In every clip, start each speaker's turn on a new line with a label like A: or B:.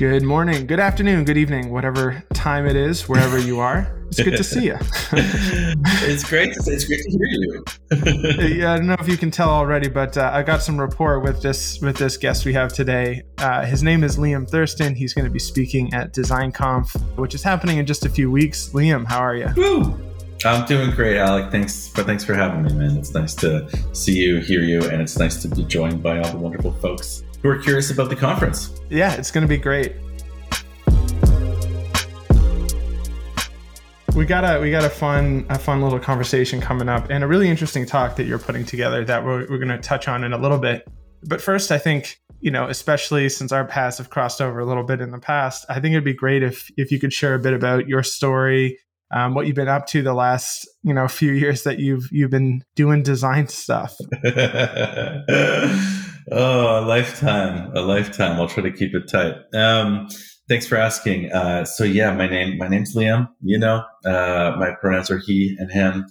A: Good morning, good afternoon, good evening, whatever time it is, wherever you are. It's good to see you.
B: it's great. To, it's great to hear
A: you. yeah, I don't know if you can tell already, but uh, I got some rapport with this with this guest we have today. Uh, his name is Liam Thurston. He's going to be speaking at DesignConf, which is happening in just a few weeks. Liam, how are you?
B: Woo! I'm doing great, Alec. Thanks, but thanks for having me, man. It's nice to see you, hear you, and it's nice to be joined by all the wonderful folks who are curious about the conference.
A: Yeah, it's going to be great. We got a we got a fun a fun little conversation coming up and a really interesting talk that you're putting together that we're, we're going to touch on in a little bit. But first, I think you know, especially since our paths have crossed over a little bit in the past, I think it'd be great if if you could share a bit about your story, um, what you've been up to the last you know few years that you've you've been doing design stuff.
B: oh, a lifetime, a lifetime. I'll try to keep it tight. Um, thanks for asking. Uh, so yeah, my name, my name's Liam. You know, uh, my pronouns are he and him.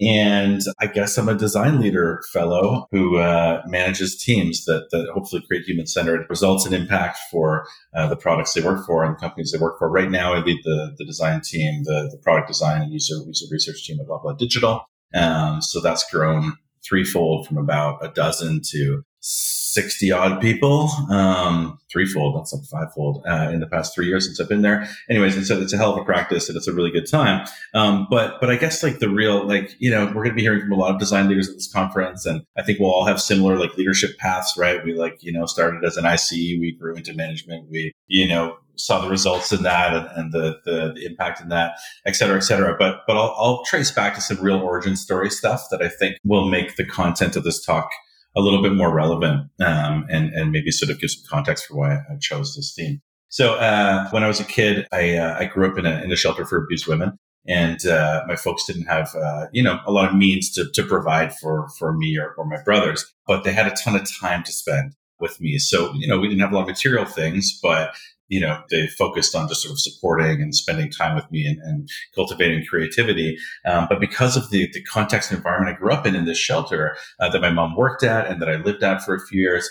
B: And I guess I'm a design leader fellow who uh, manages teams that, that hopefully create human centered results and impact for uh, the products they work for and the companies they work for. Right now, I lead the, the design team, the, the product design and user, user research team at Loblaw Digital. Um, so that's grown threefold from about a dozen to 60 odd people, um, threefold, that's like fivefold, uh, in the past three years since I've been there. Anyways, and so it's a hell of a practice and it's a really good time. Um, but, but I guess like the real, like, you know, we're going to be hearing from a lot of design leaders at this conference. And I think we'll all have similar like leadership paths, right? We like, you know, started as an IC, we grew into management, we, you know, saw the results in that and, and the, the, the impact in that, et cetera, et cetera. But but I'll, I'll trace back to some real origin story stuff that I think will make the content of this talk a little bit more relevant um, and and maybe sort of give some context for why I chose this theme. So uh, when I was a kid, I uh, I grew up in a in a shelter for abused women. And uh, my folks didn't have, uh, you know, a lot of means to, to provide for for me or, or my brothers, but they had a ton of time to spend with me. So, you know, we didn't have a lot of material things, but you know, they focused on just sort of supporting and spending time with me and, and cultivating creativity. Um, but because of the, the context and environment I grew up in in this shelter uh, that my mom worked at and that I lived at for a few years,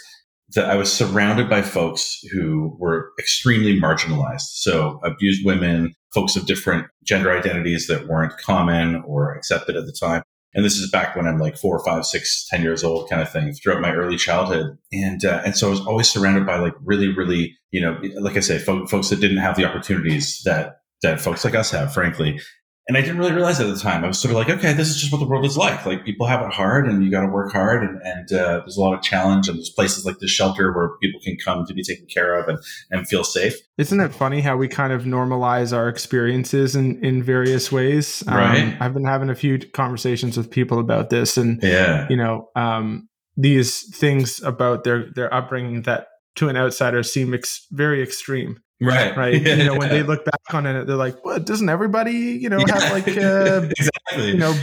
B: that I was surrounded by folks who were extremely marginalized. So abused women, folks of different gender identities that weren't common or accepted at the time. And this is back when I'm like four, five, six, ten years old kind of thing throughout my early childhood. And, uh, and so I was always surrounded by like really, really, you know, like I say, folks that didn't have the opportunities that, that folks like us have, frankly. And I didn't really realize at the time. I was sort of like, okay, this is just what the world is like. Like people have it hard and you got to work hard. And, and uh, there's a lot of challenge. And there's places like this shelter where people can come to be taken care of and, and feel safe.
A: Isn't it funny how we kind of normalize our experiences in, in various ways?
B: Um, right.
A: Um, I've been having a few conversations with people about this. And,
B: yeah.
A: you know, um, these things about their, their upbringing that to an outsider seem ex- very extreme.
B: Right.
A: Right. you know, when they look back on it, they're like, "What? Doesn't everybody, you know, have like, uh, exactly. you know,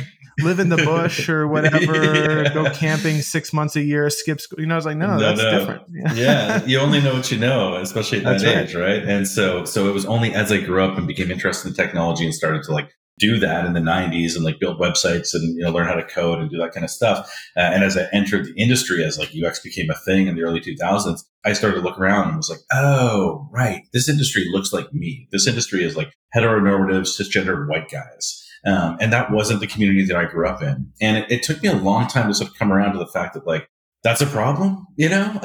A: live in the bush or whatever, yeah. go camping six months a year, skip school?" You know, I was like, "No, no that's no. different."
B: Yeah. yeah. you only know what you know, especially at that that's age, right. right? And so, so it was only as I grew up and became interested in technology and started to like do that in the 90s and like build websites and you know learn how to code and do that kind of stuff uh, and as i entered the industry as like ux became a thing in the early 2000s i started to look around and was like oh right. This industry looks like me. This industry is like heteronormative cisgender white guys. Um, and that wasn't the community that i grew up in. And it, it, took me a long time to sort of come around to the fact that like that's a problem, you know,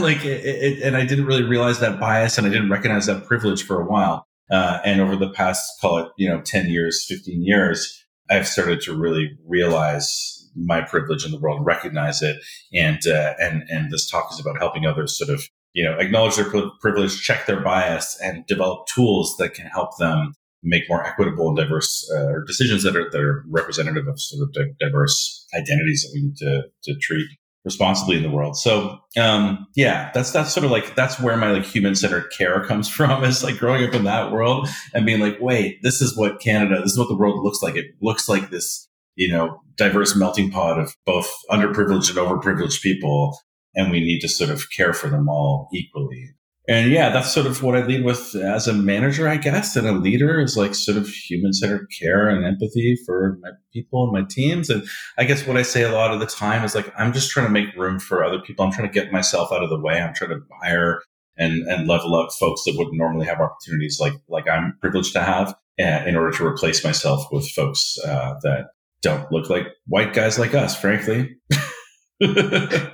B: like, it, it, and I didn't really realize that bias and I didn't recognize that privilege for a while. Uh, and over the past, call it, you know, 10 years, 15 years, I've started to really realize my privilege in the world, and recognize it. And, uh, and, and this talk is about helping others sort of, you know, acknowledge their privilege, check their bias and develop tools that can help them make more equitable and diverse uh, decisions that are, that are representative of sort of diverse identities that we need to, to treat responsibly in the world. So um, yeah, that's that's sort of like that's where my like human centered care comes from. Is like growing up in that world and being like, wait, this is what Canada, this is what the world looks like. It looks like this, you know, diverse melting pot of both underprivileged and overprivileged people, and we need to sort of care for them all equally and yeah, that's sort of what I lead with as a manager, I guess, and a leader is like sort of human centered care and empathy for my people and my teams. And I guess what I say a lot of the time is like, I'm just trying to make room for other people. I'm trying to get myself out of the way. I'm trying to hire and and level up folks that wouldn't normally have opportunities like like I'm privileged to have uh, in order to replace myself with folks uh, that don't look like white guys like us, frankly.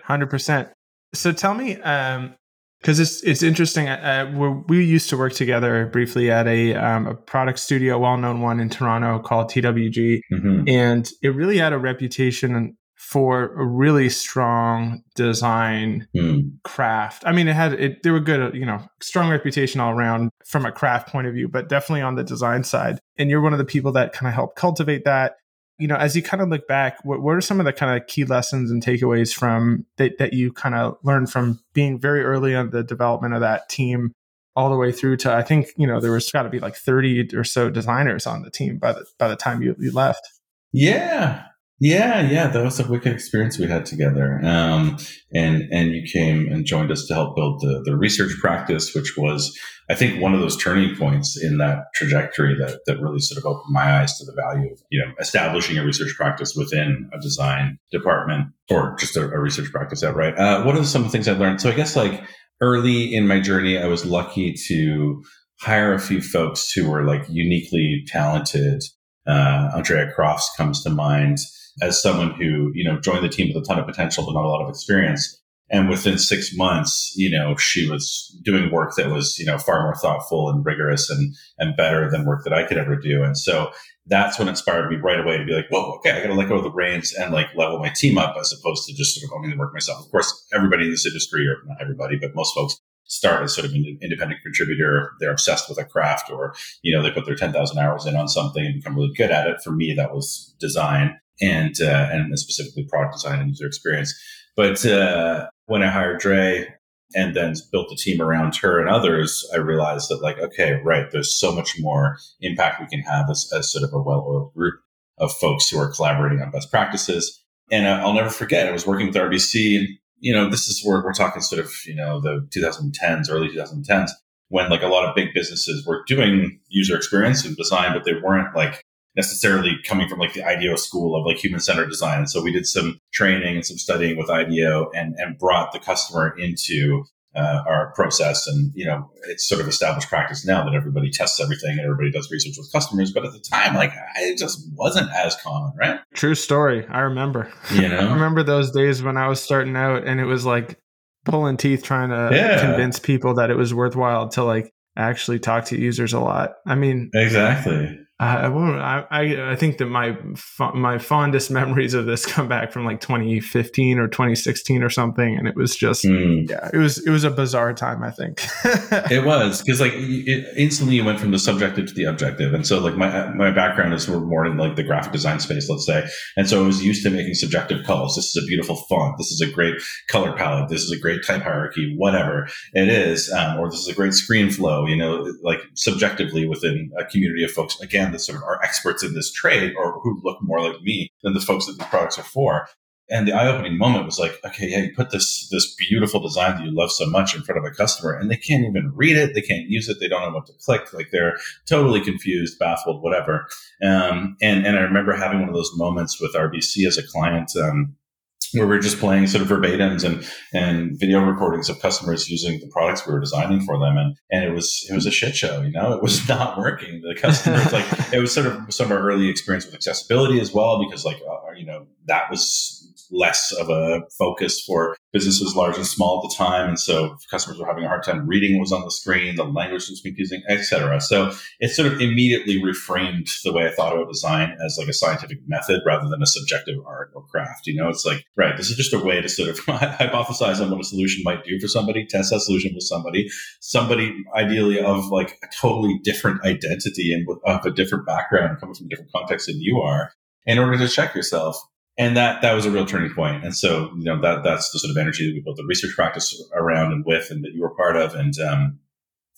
A: Hundred percent. So tell me, um, because it's it's interesting. Uh, uh we used to work together briefly at a um, a product studio, well known one in Toronto called TWG, mm-hmm. and it really had a reputation for a really strong design mm. craft. I mean, it had it. They were good, you know, strong reputation all around from a craft point of view, but definitely on the design side. And you're one of the people that kind of helped cultivate that you know, as you kind of look back, what, what are some of the kind of key lessons and takeaways from that, that you kind of learned from being very early on the development of that team all the way through to I think, you know, there was got to be like 30 or so designers on the team by the by the time you, you left.
B: Yeah. Yeah, yeah, that was a wicked experience we had together. Um, and and you came and joined us to help build the the research practice, which was, I think, one of those turning points in that trajectory that that really sort of opened my eyes to the value of you know establishing a research practice within a design department or just a, a research practice outright. Uh, what are some of the things I learned? So I guess like early in my journey, I was lucky to hire a few folks who were like uniquely talented. Uh, Andrea Crofts comes to mind as someone who, you know, joined the team with a ton of potential, but not a lot of experience. And within six months, you know, she was doing work that was, you know, far more thoughtful and rigorous and, and better than work that I could ever do. And so that's what inspired me right away to be like, whoa, okay, I got to let go of the reins and like level my team up as opposed to just sort of owning the work myself. Of course, everybody in this industry, or not everybody, but most folks start as sort of an independent contributor. They're obsessed with a craft or, you know, they put their 10,000 hours in on something and become really good at it. For me, that was design and uh, and specifically product design and user experience. But uh, when I hired Dre and then built the team around her and others, I realized that like, okay, right, there's so much more impact we can have as, as sort of a well-oiled group of folks who are collaborating on best practices. And uh, I'll never forget, I was working with RBC. You know, this is where we're talking sort of, you know, the 2010s, early 2010s, when like a lot of big businesses were doing user experience and design, but they weren't like necessarily coming from like the IDEO school of like human centered design. And so we did some training and some studying with IDEO and, and brought the customer into uh, our process. And, you know, it's sort of established practice now that everybody tests everything and everybody does research with customers. But at the time, like, it just wasn't as common, right?
A: True story. I remember. You know, I remember those days when I was starting out and it was like pulling teeth trying to yeah. convince people that it was worthwhile to like actually talk to users a lot. I mean,
B: exactly.
A: I won't. I, I think that my my fondest memories of this come back from like 2015 or 2016 or something, and it was just mm. yeah, it was it was a bizarre time. I think
B: it was because like it, instantly you went from the subjective to the objective, and so like my my background is more in like the graphic design space, let's say, and so I was used to making subjective calls. This is a beautiful font. This is a great color palette. This is a great type hierarchy. Whatever it is, um, or this is a great screen flow. You know, like subjectively within a community of folks. Again that sort of are experts in this trade or who look more like me than the folks that these products are for. And the eye-opening moment was like, okay, yeah, you put this this beautiful design that you love so much in front of a customer, and they can't even read it, they can't use it, they don't know what to click, like they're totally confused, baffled, whatever. Um, and and I remember having one of those moments with RBC as a client. Um, where we are just playing sort of verbatims and and video recordings of customers using the products we were designing for them. And and it was it was a shit show you know? It was not working. The customers like it was sort of some of our early experience with accessibility as well because like uh, you know that was less of a focus for businesses large and small at the time. And so customers were having a hard time reading what was on the screen, the language was confusing, etc. So it sort of immediately reframed the way I thought about design as like a scientific method rather than a subjective art or craft. You know, it's like, right, this is just a way to sort of hypothesize on what a solution might do for somebody, test that solution with somebody, somebody ideally of like a totally different identity and with, of a different background coming from a different context than you are in order to check yourself and that that was a real turning point. And so, you know, that that's the sort of energy that we built the research practice around and with, and that you were part of. And um,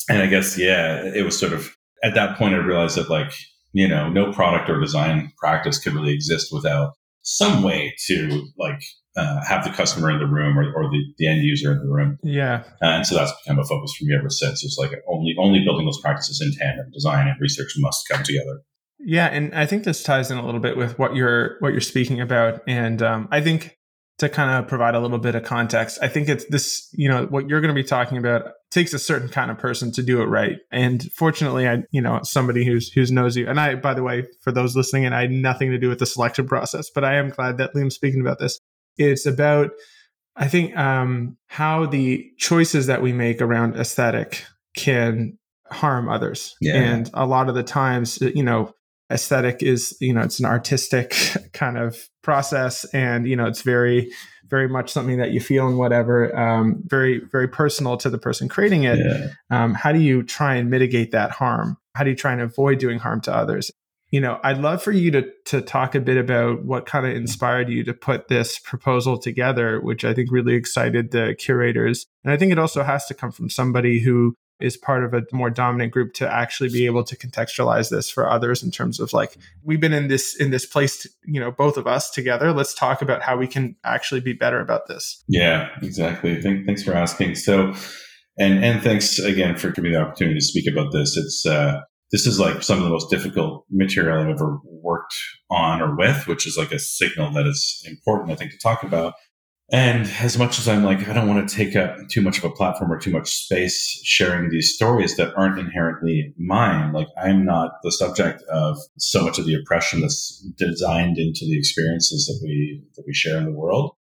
B: and I guess yeah, it was sort of at that point I realized that like you know, no product or design practice could really exist without some way to like uh, have the customer in the room or, or the, the end user in the room.
A: Yeah.
B: Uh, and so that's become a focus for me ever since. It's like only only building those practices in tandem. Design and research must come together.
A: Yeah, and I think this ties in a little bit with what you're what you're speaking about, and um, I think to kind of provide a little bit of context, I think it's this, you know, what you're going to be talking about takes a certain kind of person to do it right. And fortunately, I, you know, somebody who's who's knows you. And I, by the way, for those listening, and I had nothing to do with the selection process, but I am glad that Liam's speaking about this. It's about, I think, um, how the choices that we make around aesthetic can harm others. Yeah. And a lot of the times, you know, aesthetic is you know it's an artistic kind of process and you know it's very very much something that you feel and whatever um, very very personal to the person creating it. Yeah. um, how do you try and mitigate that harm? How do you try and avoid doing harm to others? You know i'd love for you to to talk a bit about what kind of inspired you to put this proposal together which i think really excited the curators. And i think it also has to come from somebody who is part of a more dominant group to actually be able to contextualize this for others in terms of like we've been in this in this place you know both of us together. Let's talk about how we can actually be better about this.
B: Yeah exactly. Thank, thanks for asking. So and and thanks again for giving me the opportunity to speak about this. It's uh this is like some of the most difficult material I've ever worked on or with, which is like a signal that is important, I think, to talk about. And as much as I'm like, I don't want to take up too much of a platform or too much space sharing these stories that aren't inherently mine, like I'm not the subject of so much of the oppression that's designed into the experiences that we, that we share in the world.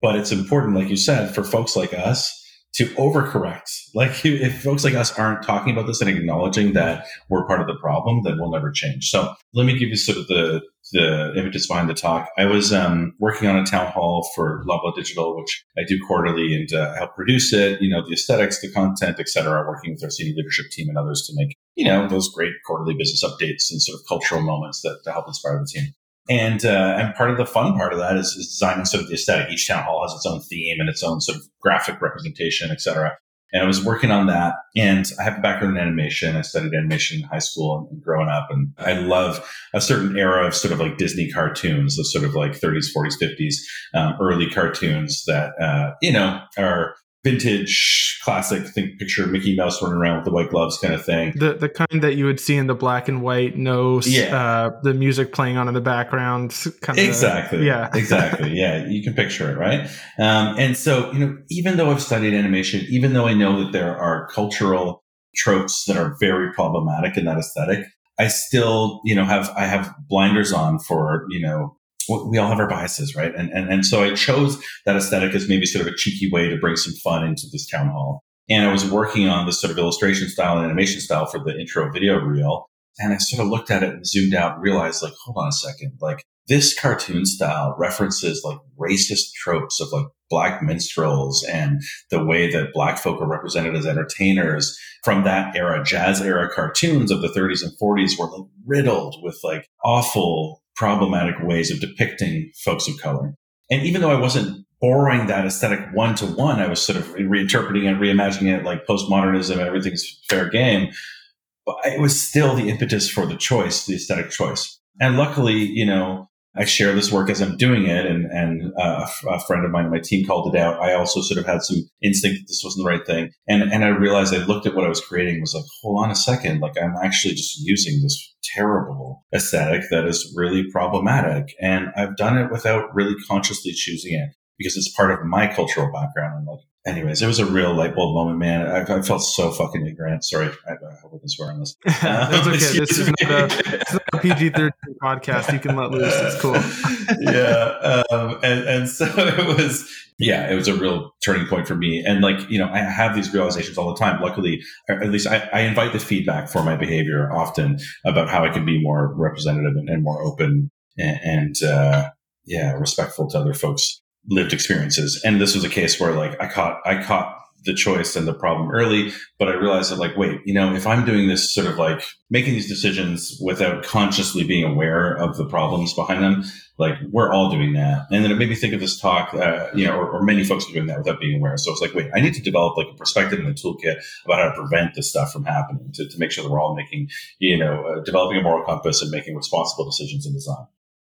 B: But it's important, like you said, for folks like us to overcorrect. Like if folks like us aren't talking about this and acknowledging that we're part of the problem, then we'll never change. So let me give you sort of the the impetus behind the talk. I was um, working on a town hall for Loblaw Digital, which I do quarterly and uh, help produce it. You know, the aesthetics, the content, etc. Working with our senior leadership team and others to make you know those great quarterly business updates and sort of cultural moments that to help inspire the team. And uh, and part of the fun part of that is, is designing sort of the aesthetic. Each town hall has its own theme and its own sort of graphic representation, etc. And I was working on that. And I have a background in animation. I studied animation in high school and growing up. And I love a certain era of sort of like Disney cartoons, the sort of like 30s, 40s, 50s, um, early cartoons that, uh, you know, are vintage classic think picture Mickey Mouse running around with the white gloves kind of thing.
A: The the kind that you would see in the black and white, no yeah. uh, the music playing on in the background
B: kind of Exactly. Yeah. exactly. Yeah. You can picture it, right? Um, and so, you know, even though I've studied animation, even though I know that there are cultural tropes that are very problematic in that aesthetic, I still, you know, have I have blinders on for, you know, we all have our biases, right? And, and, and so I chose that aesthetic as maybe sort of a cheeky way to bring some fun into this town hall. And I was working on this sort of illustration style and animation style for the intro video reel. And I sort of looked at it and zoomed out and realized like, hold on a second, like this cartoon style references like racist tropes of like black minstrels and the way that black folk are represented as entertainers from that era, jazz era cartoons of the 30s and 40s were like riddled with like awful problematic ways of depicting folks of color. And even though I wasn't borrowing that aesthetic one to one, I was sort of reinterpreting it, reimagining it like postmodernism, everything's fair game. But it was still the impetus for the choice, the aesthetic choice. And luckily, you know, I share this work as I'm doing it, and and uh, a friend of mine my team called it out. I also sort of had some instinct that this wasn't the right thing, and and I realized I looked at what I was creating was like, hold on a second, like I'm actually just using this terrible aesthetic that is really problematic, and I've done it without really consciously choosing it because it's part of my cultural background. And like, anyways, it was a real light bulb moment, man. I, I felt so fucking ignorant. Sorry, I, I hope I can swear on this.
A: That's okay. this is, not a, a PG thirteen podcast. You can let loose. It's cool.
B: yeah, um, and and so it was. Yeah, it was a real turning point for me. And like, you know, I have these realizations all the time. Luckily, at least I, I invite the feedback for my behavior often about how I can be more representative and, and more open and, and uh, yeah, respectful to other folks lived experiences. And this was a case where like I caught I caught the choice and the problem early, but I realized that like, wait, you know, if I'm doing this sort of like making these decisions without consciously being aware of the problems behind them, like we're all doing that. And then it made me think of this talk, uh, you know, or, or, many folks are doing that without being aware. So it's like, wait, I need to develop like a perspective and a toolkit about how to prevent this stuff from happening to, to make sure that we're all making, you know, uh, developing a moral compass and making responsible decisions in design.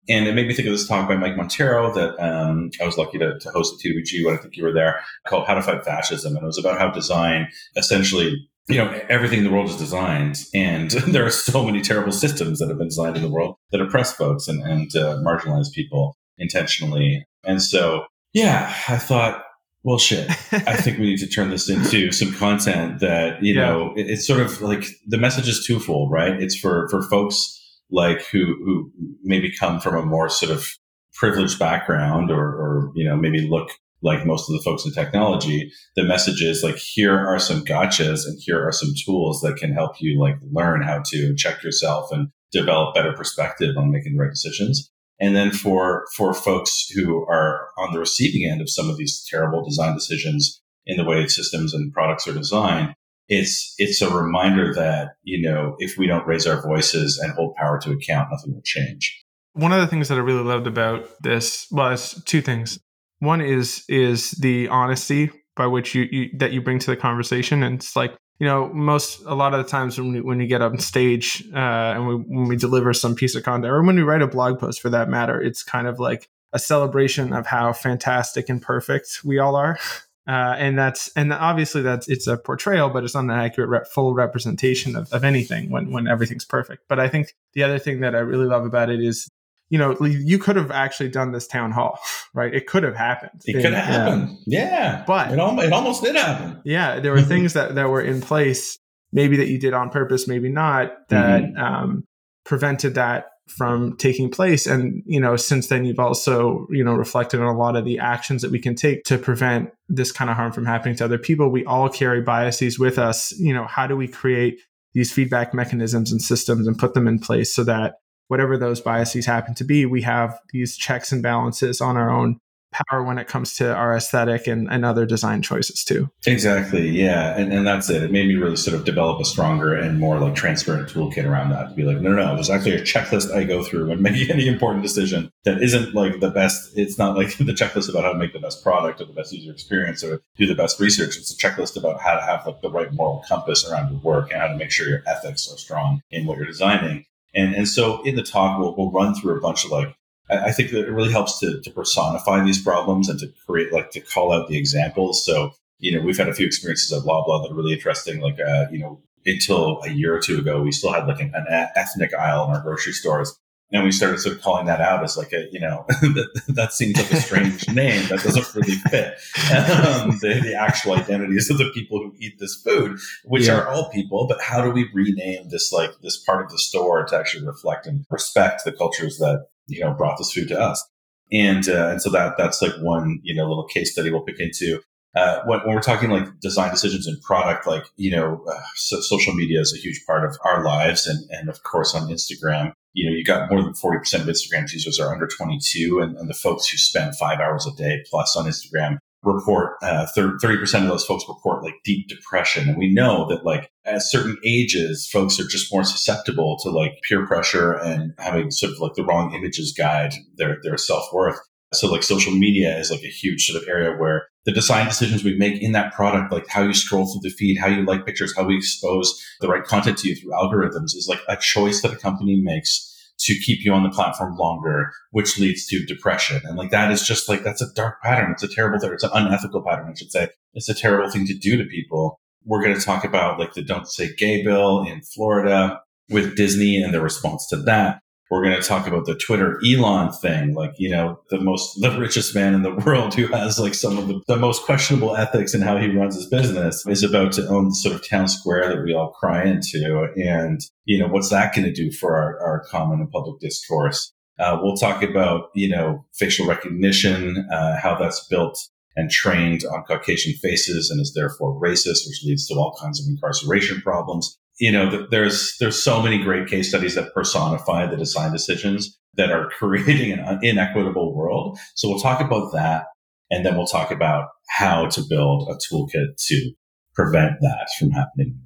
B: And it made me think of this talk by Mike Monteiro that um, I was lucky to, to host at TWG when I think you were there, called How to Fight Fascism. And it was about how design essentially, you know, everything in the world is designed. And there are so many terrible systems that have been designed in the world that oppress folks and, and uh, marginalize people intentionally. And so yeah, I thought, well, shit, I think we need to turn this into some content that, you yeah. know, it, it's sort of like the message is twofold, right? It's for, for folks like who, who maybe come from a more sort of privileged background or, or, you know, maybe look like most of the folks in technology, the message is like, here are some gotchas and here are some tools that can help you like learn how to check yourself and develop better perspective on making the right decisions. And then for, for folks who are on the receiving end of some of these terrible design decisions in the way systems and products are designed, it's, it's a reminder that, you know, if we don't raise our voices and hold power to account, nothing will change.
A: One of the things that I really loved about this was two things. One is, is the honesty by which you, you that you bring to the conversation. And it's like, you know, most a lot of the times when we, when you get on stage uh, and we, when we deliver some piece of content, or when we write a blog post for that matter, it's kind of like a celebration of how fantastic and perfect we all are. Uh, and that's and obviously that's it's a portrayal, but it's not an accurate rep, full representation of, of anything when when everything's perfect. But I think the other thing that I really love about it is you know, you could have actually done this town hall, right? It could have happened.
B: It could have happened. Yeah. But it, al- it almost did happen.
A: Yeah. There were things that, that were in place, maybe that you did on purpose, maybe not, that mm-hmm. um, prevented that from taking place. And, you know, since then you've also, you know, reflected on a lot of the actions that we can take to prevent this kind of harm from happening to other people. We all carry biases with us. You know, how do we create these feedback mechanisms and systems and put them in place so that whatever those biases happen to be, we have these checks and balances on our own power when it comes to our aesthetic and, and other design choices too.
B: Exactly. Yeah. And, and that's it. It made me really sort of develop a stronger and more like transparent toolkit around that to be like, no, no, no, there's actually a checklist I go through when making any important decision that isn't like the best. It's not like the checklist about how to make the best product or the best user experience or do the best research. It's a checklist about how to have like the right moral compass around your work and how to make sure your ethics are strong in what you're designing. And, and so in the talk, we'll, we'll run through a bunch of like, I, think that it really helps to, to personify these problems and to create, like, to call out the examples. So, you know, we've had a few experiences at Loblaw that are really interesting. Like, uh, you know, until a year or two ago, we still had like an, an ethnic aisle in our grocery stores and we started sort of calling that out as like a you know that, that seems like a strange name that doesn't really fit um, the, the, actual identities of the people who eat this food which yeah. are all people but how do we rename this like this part of the store to actually reflect and respect the cultures that you know brought this food to us and uh, and so that that's like one you know little case study we'll pick into uh, when, when, we're talking like design decisions and product, like, you know, uh, so social media is a huge part of our lives. And, and of course on Instagram, you know, you got more than 40% of Instagram users are under 22 and, and the folks who spend five hours a day plus on Instagram report, uh, 30% of those folks report like deep depression. And we know that like at certain ages, folks are just more susceptible to like peer pressure and having sort of like the wrong images guide their, their self worth. So like social media is like a huge sort of area where the design decisions we make in that product, like how you scroll through the feed, how you like pictures, how we expose the right content to you through algorithms is like a choice that a company makes to keep you on the platform longer, which leads to depression. And like that is just like, that's a dark pattern. It's a terrible, it's an unethical pattern, I should say. It's a terrible thing to do to people. We're going to talk about like the don't say gay bill in Florida with Disney and the response to that. We're going to talk about the Twitter Elon thing, like, you know, the most, the richest man in the world who has like some of the, the most questionable ethics in how he runs his business is about to own the sort of town square that we all cry into. And, you know, what's that going to do for our, our common and public discourse? Uh, we'll talk about, you know, facial recognition, uh, how that's built and trained on Caucasian faces and is therefore racist, which leads to all kinds of incarceration problems you know, there's there's so many great case studies that personify the design decisions that are creating an inequitable world. So we'll talk about that, and then we'll talk about how to build a toolkit to prevent that from happening.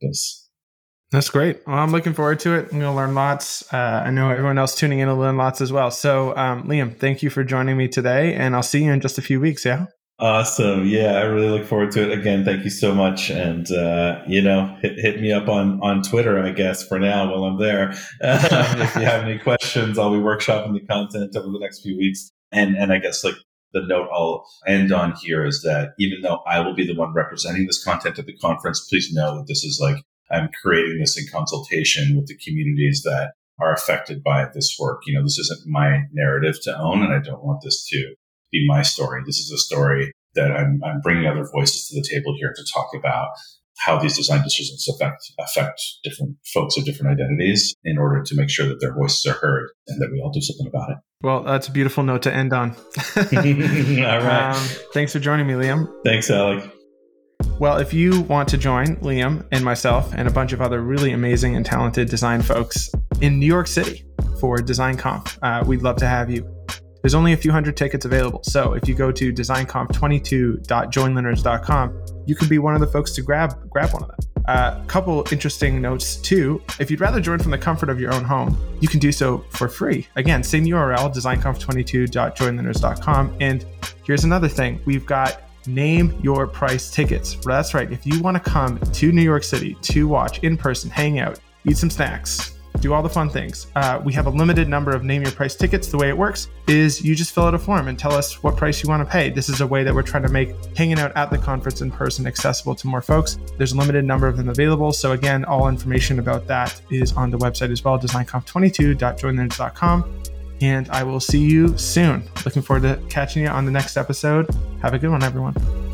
B: This.
A: That's great. Well, I'm looking forward to it. I'm going to learn lots. Uh, I know everyone else tuning in will learn lots as well. So, um, Liam, thank you for joining me today, and I'll see you in just a few weeks. Yeah.
B: Awesome. Yeah, I really look forward to it. Again, thank you so much. And, uh, you know, hit, hit me up on, on Twitter, I guess, for now while I'm there. If you have any questions, I'll be workshopping the content over the next few weeks. And, and I guess like the note I'll end on here is that even though I will be the one representing this content at the conference, please know that this is like, I'm creating this in consultation with the communities that are affected by this work. You know, this isn't my narrative to own, and I don't want this to be my story. This is a story that I'm, I'm bringing other voices to the table here to talk about how these design decisions affect affect different folks of different identities in order to make sure that their voices are heard and that we all do something about it.
A: Well, that's a beautiful note to end on.
B: all right. Um,
A: thanks for joining me, Liam.
B: Thanks, Alec.
A: Well, if you want to join Liam and myself and a bunch of other really amazing and talented design folks in New York City for Design Conf, uh, we'd love to have you. There's only a few hundred tickets available. So if you go to designconf22.joinlearners.com, you can be one of the folks to grab grab one of them. A uh, couple interesting notes too. If you'd rather join from the comfort of your own home, you can do so for free. Again, same URL, designconf22.joinlearners.com. And here's another thing: we've got name your price tickets. That's right. If you want to come to New York City to watch in person, hang out, eat some snacks, do all the fun things. Uh, we have a limited number of name your price tickets. The way it works is you just fill out a form and tell us what price you want to pay. This is a way that we're trying to make hanging out at the conference in person accessible to more folks. There's a limited number of them available. So again, all information about that is on the website as well, designconf22.joinlearners.com. And I will see you soon. Looking forward to catching you on the next episode. Have a good one, everyone.